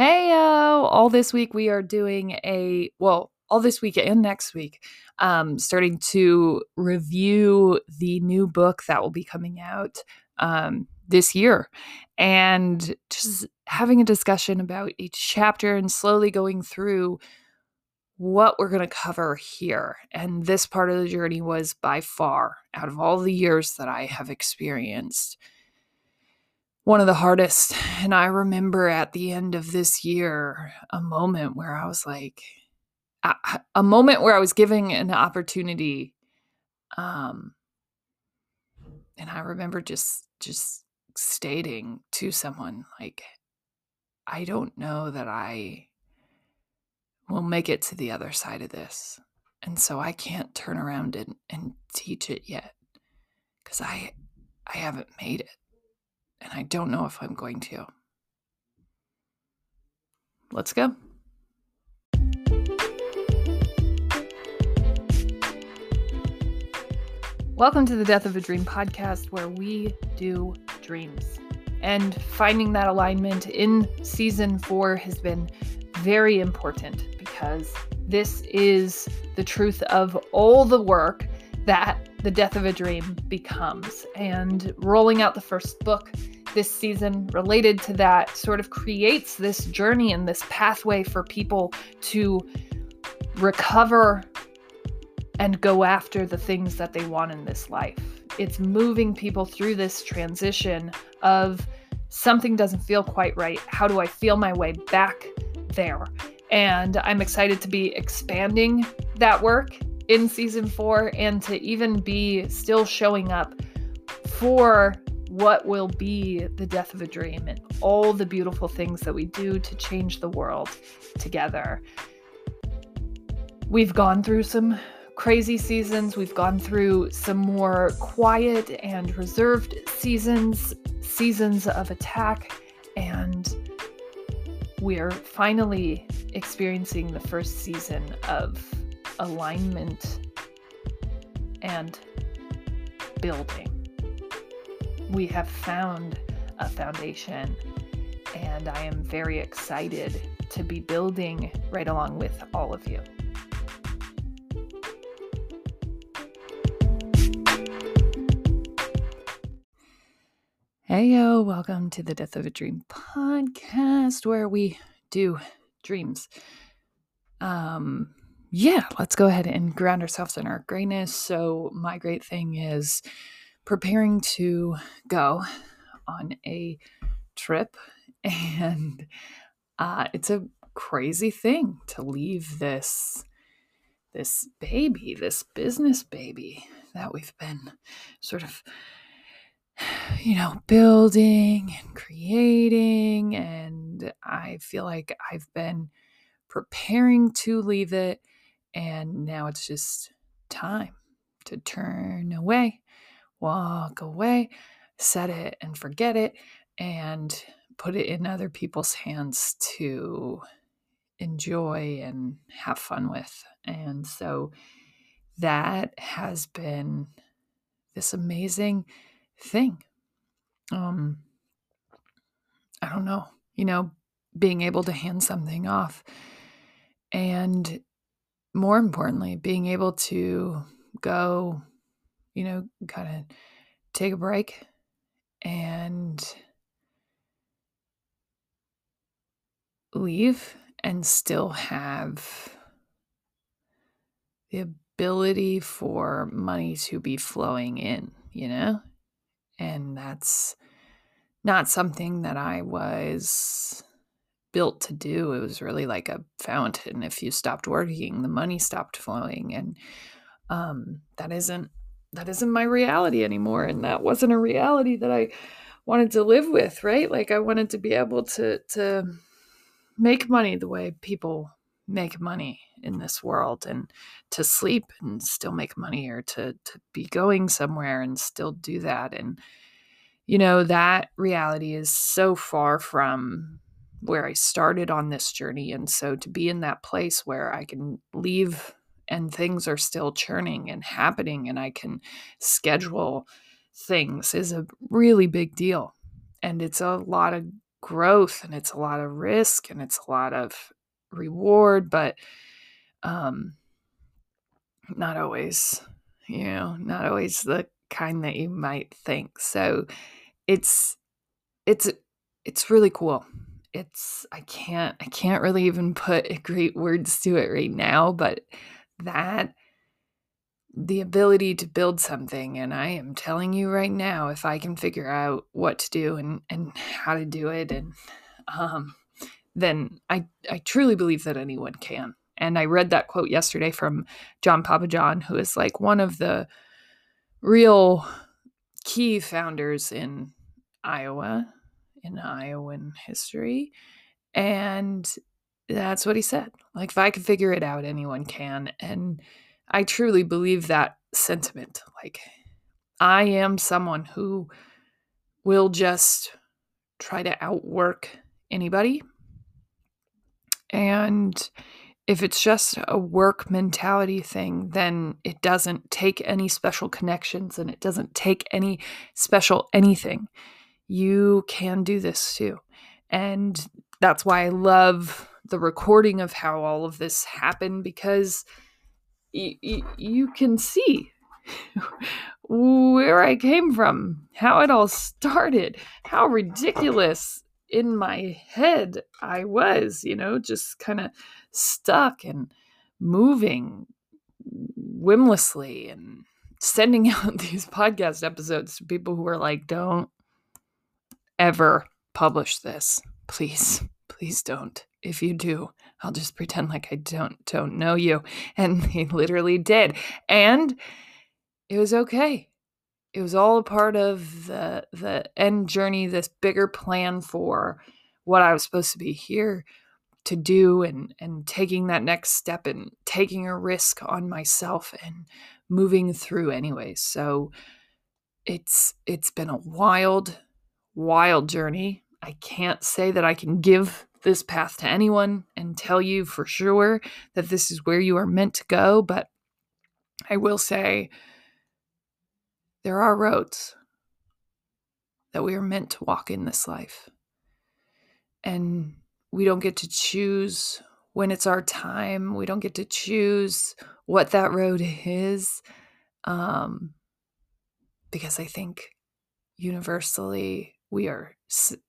Hey, all this week we are doing a, well, all this week and next week, um, starting to review the new book that will be coming out um, this year and just having a discussion about each chapter and slowly going through what we're going to cover here. And this part of the journey was by far, out of all the years that I have experienced, one of the hardest. And I remember at the end of this year, a moment where I was like, a, moment where I was giving an opportunity. Um, and I remember just, just stating to someone, like, I don't know that I will make it to the other side of this. And so I can't turn around and, and teach it yet because I I haven't made it and I don't know if I'm going to. Let's go. Welcome to the Death of a Dream podcast, where we do dreams. And finding that alignment in season four has been very important because this is the truth of all the work that the death of a dream becomes. And rolling out the first book this season related to that sort of creates this journey and this pathway for people to recover and go after the things that they want in this life. It's moving people through this transition of something doesn't feel quite right. How do I feel my way back there? And I'm excited to be expanding that work in season four and to even be still showing up for what will be the death of a dream and all the beautiful things that we do to change the world together. We've gone through some crazy seasons, we've gone through some more quiet and reserved seasons, seasons of attack, and we're finally experiencing the first season of alignment and building. We have found a foundation, and I am very excited to be building right along with all of you. Hey yo, welcome to the Death of a Dream podcast where we do dreams. Um yeah, let's go ahead and ground ourselves in our greatness. So, my great thing is preparing to go on a trip, and uh, it's a crazy thing to leave this this baby, this business baby that we've been sort of you know, building and creating. And I feel like I've been preparing to leave it and now it's just time to turn away, walk away, set it and forget it, and put it in other people's hands to enjoy and have fun with. And so that has been this amazing thing. Um, I don't know, you know, being able to hand something off and more importantly, being able to go, you know, kind of take a break and leave and still have the ability for money to be flowing in, you know? And that's not something that I was built to do. It was really like a fountain. If you stopped working, the money stopped flowing, and um, that isn't that isn't my reality anymore. And that wasn't a reality that I wanted to live with. Right? Like I wanted to be able to to make money the way people make money in this world and to sleep and still make money or to to be going somewhere and still do that and you know that reality is so far from where I started on this journey. And so to be in that place where I can leave and things are still churning and happening and I can schedule things is a really big deal. And it's a lot of growth and it's a lot of risk and it's a lot of reward, but um, not always, you know, not always the kind that you might think. So it's it's it's really cool. It's I can't I can't really even put great words to it right now, but that the ability to build something and I am telling you right now if I can figure out what to do and and how to do it and um then I I truly believe that anyone can. And I read that quote yesterday from John Pappajohn, who is like one of the real key founders in Iowa, in Iowan history. And that's what he said. Like, if I can figure it out, anyone can. And I truly believe that sentiment. Like, I am someone who will just try to outwork anybody. And if it's just a work mentality thing, then it doesn't take any special connections and it doesn't take any special anything. You can do this too. And that's why I love the recording of how all of this happened because y- y- you can see where I came from, how it all started, how ridiculous in my head I was, you know, just kind of stuck and moving whimlessly and sending out these podcast episodes to people who are like, don't ever publish this. Please, please don't. If you do, I'll just pretend like I don't don't know you. And they literally did. And it was okay. It was all a part of the the end journey, this bigger plan for what I was supposed to be here to do and and taking that next step and taking a risk on myself and moving through anyway. So it's it's been a wild wild journey. I can't say that I can give this path to anyone and tell you for sure that this is where you are meant to go, but I will say there are roads that we are meant to walk in this life. And we don't get to choose when it's our time. We don't get to choose what that road is. Um, because I think universally we are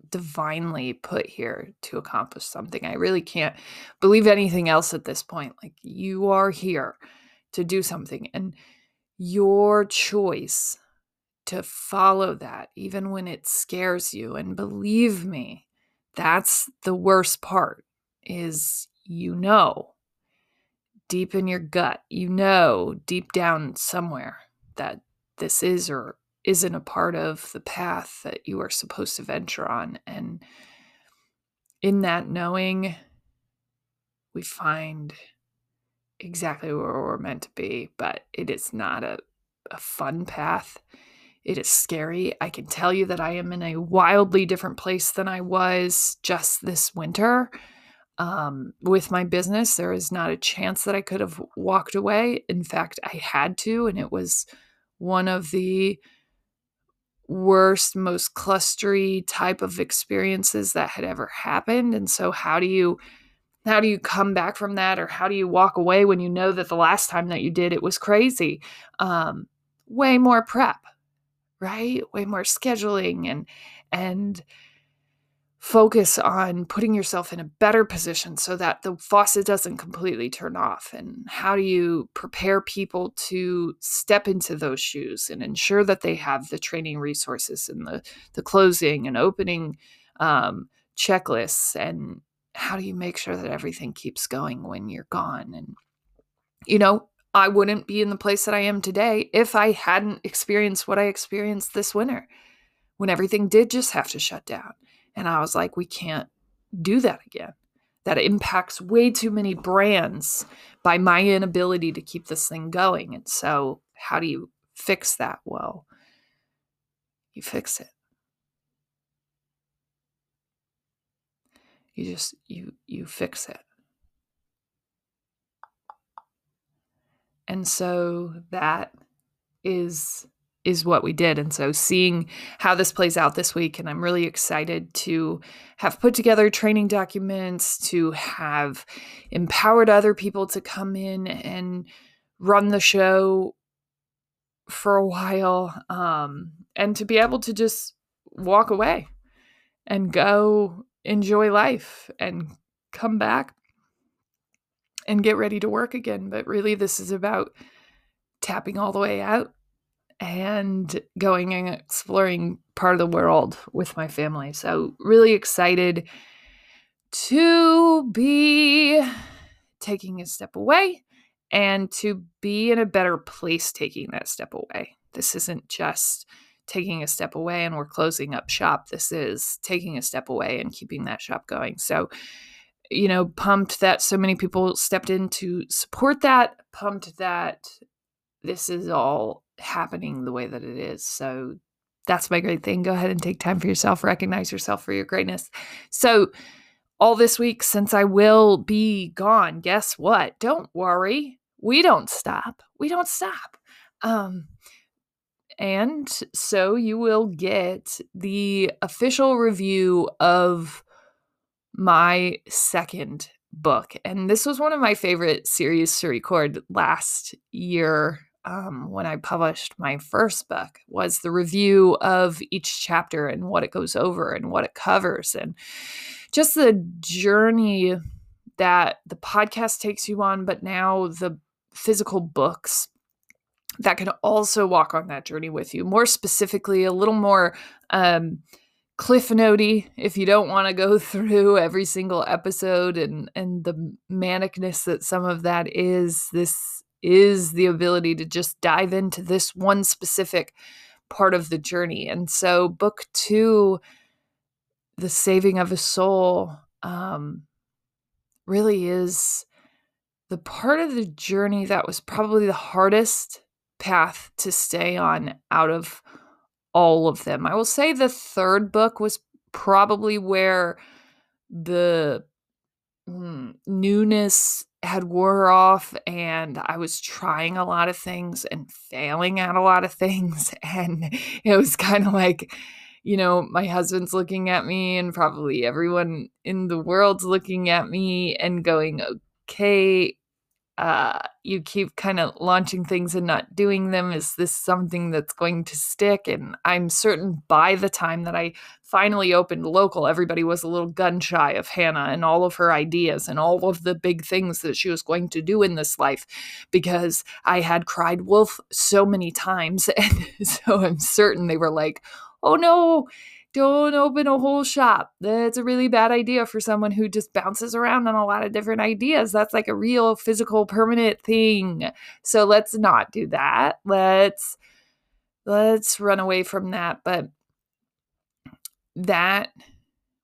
divinely put here to accomplish something. I really can't believe anything else at this point. Like, you are here to do something, and your choice to follow that, even when it scares you. And believe me, that's the worst part is you know deep in your gut, you know deep down somewhere that this is or isn't a part of the path that you are supposed to venture on. And in that knowing, we find exactly where we're meant to be, but it is not a, a fun path. It is scary. I can tell you that I am in a wildly different place than I was just this winter. Um, with my business, there is not a chance that I could have walked away. In fact, I had to, and it was one of the worst, most clustery type of experiences that had ever happened. And so, how do you how do you come back from that or how do you walk away when you know that the last time that you did it was crazy um, way more prep right way more scheduling and and focus on putting yourself in a better position so that the faucet doesn't completely turn off? And how do you prepare people to step into those shoes and ensure that they have the training resources and the the closing and opening um, checklists? And how do you make sure that everything keeps going when you're gone? And you know I wouldn't be in the place that I am today if I hadn't experienced what I experienced this winter when everything did just have to shut down. And I was like, we can't do that again. That impacts way too many brands by my inability to keep this thing going. And so, how do you fix that? Well, you fix it. You just you you fix it. And so that is is what we did. And so seeing how this plays out this week, and I'm really excited to have put together training documents, to have empowered other people to come in and run the show for a while, um, and to be able to just walk away and go enjoy life and come back and get ready to work again. But really, this is about tapping all the way out and going and exploring part of the world with my family. So, really excited to be taking a step away and to be in a better place taking that step away. This isn't just taking a step away and we're closing up shop. This is taking a step away and keeping that shop going. So, you know, pumped that so many people stepped in to support that, pumped that this is all happening the way that it is. So that's my great thing. Go ahead and take time for yourself, recognize yourself for your greatness. So, all this week, since I will be gone, guess what? Don't worry. We don't stop. We don't stop. Um, and so you will get the official review of my second book. And this was one of my favorite series to record last year um, when I published my first book was the review of each chapter and what it goes over and what it covers and just the journey that the podcast takes you on, but now the physical books that can also walk on that journey with you. More specifically, a little more um, cliff notey if you don't want to go through every single episode and and the manicness that some of that is. This is the ability to just dive into this one specific part of the journey. And so, book two, The Saving of a Soul, um, really is the part of the journey that was probably the hardest path to stay on out of all of them. I will say the third book was probably where the mm, newness had wore off and I was trying a lot of things and failing at a lot of things and it was kind of like you know my husband's looking at me and probably everyone in the world's looking at me and going okay uh, you keep kind of launching things and not doing them. Is this something that's going to stick? And I'm certain by the time that I finally opened local, everybody was a little gun shy of Hannah and all of her ideas and all of the big things that she was going to do in this life because I had cried wolf so many times. And so I'm certain they were like, oh no, don't open a whole shop. That's a really bad idea for someone who just bounces around on a lot of different ideas. That's like a real physical permanent thing. So let's not do that. Let's let's run away from that, but that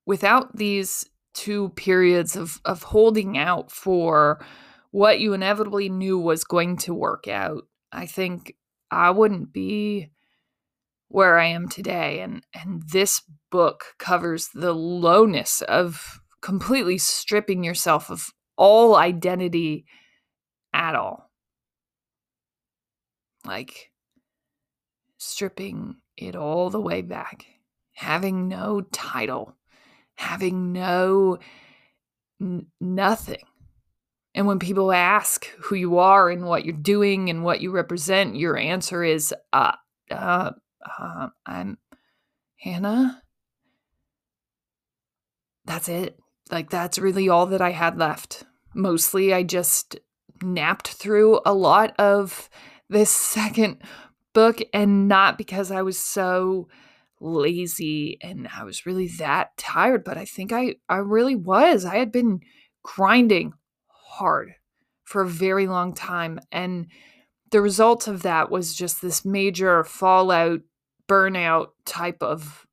without these two periods of of holding out for what you inevitably knew was going to work out, I think I wouldn't be where I am today. And and this book covers the lowness of completely stripping yourself of all identity at all. Like stripping it all the way back, having no title, having no n- nothing. And when people ask who you are and what you're doing and what you represent, your answer is, uh, uh, uh, I'm Hannah. That's it. Like, that's really all that I had left. Mostly, I just napped through a lot of this second book, and not because I was so lazy and I was really that tired, but I think I, I really was. I had been grinding hard for a very long time. And the result of that was just this major fallout burnout type of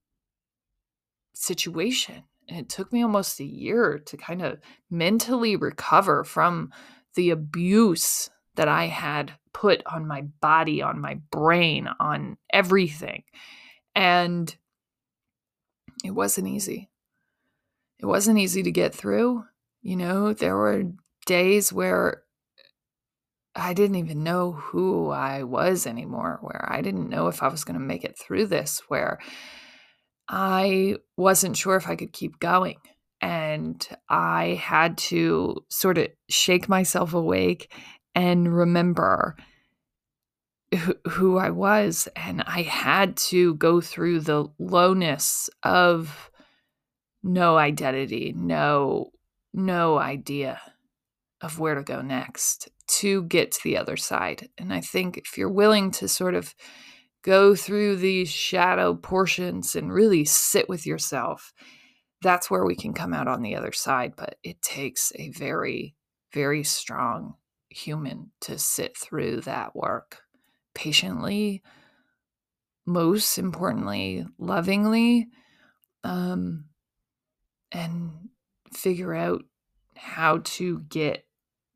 situation. And it took me almost a year to kind of mentally recover from the abuse that I had put on my body, on my brain, on everything. And it wasn't easy. It wasn't easy to get through. You know, there were days where I didn't even know who I was anymore, where I didn't know if I was going to make it through this, where I wasn't sure if I could keep going. And I had to sort of shake myself awake and remember who, I was. And I had to go through the lowness of no identity, no, no idea of where to go next to get to the other side. And I think if you're willing to sort of go through these shadow portions and really sit with yourself, that's where we can come out on the other side. But it takes a very, very strong human to sit through that work patiently, most importantly, lovingly, um, and figure out how to get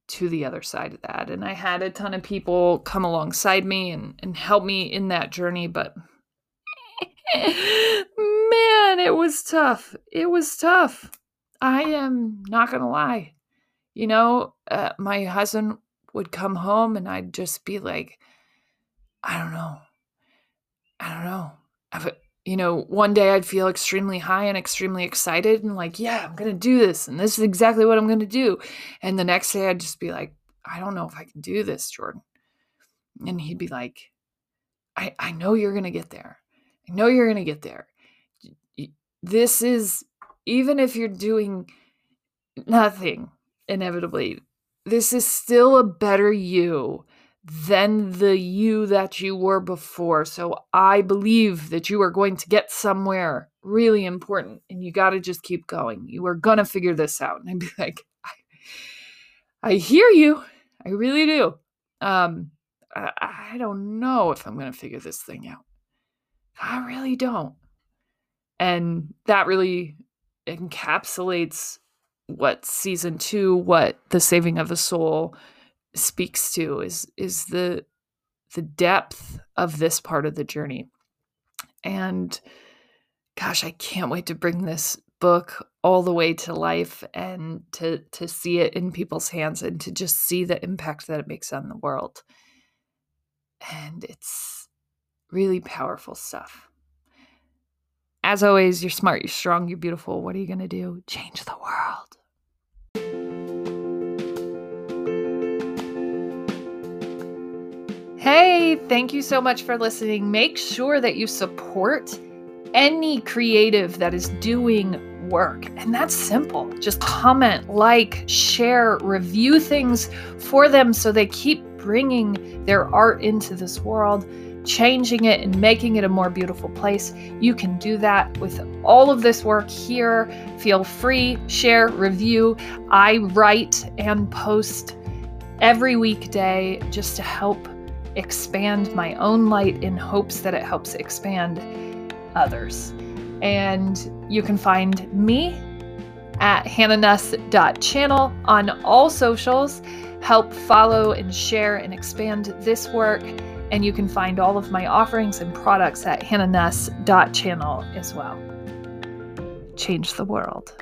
to the other side of that. And I had a ton of people come alongside me and, and help me in that journey, but man, it was tough. It was tough. I am not going to lie. You know, uh, my husband would come home and I'd just be like, I don't know. I don't know. I've, you know, one day I'd feel extremely high and extremely excited and like, yeah, I'm going to do this. And this is exactly what I'm going to do. And the next day I'd just be like, I don't know if I can do this, Jordan. And he'd be like, I, I know you're going to get there. I know you're going to get there. This is, even if you're doing nothing, inevitably, this is still a better you than the you that you were before. So I believe that you are going to get somewhere really important and you got to just keep going. You are going to figure this out. And I'd be like, I, I hear you. I really do. Um, I, I don't know if I'm going to figure this thing out. I really don't. And that really encapsulates what season two, what the saving of the soul speaks to is is the the depth of this part of the journey. And gosh, I can't wait to bring this book all the way to life and to to see it in people's hands and to just see the impact that it makes on the world. And it's really powerful stuff. As always, you're smart, you're strong, you're beautiful. What are you going to do? Change the world. Hey, thank you so much for listening. Make sure that you support any creative that is doing work. And that's simple. Just comment, like, share, review things for them so they keep bringing their art into this world, changing it and making it a more beautiful place. You can do that with all of this work here. Feel free, share, review. I write and post every weekday just to help expand my own light in hopes that it helps expand others. And you can find me at hannahnuss.channel on all socials. Help follow and share and expand this work. And you can find all of my offerings and products at hannahnuss.channel as well. Change the world.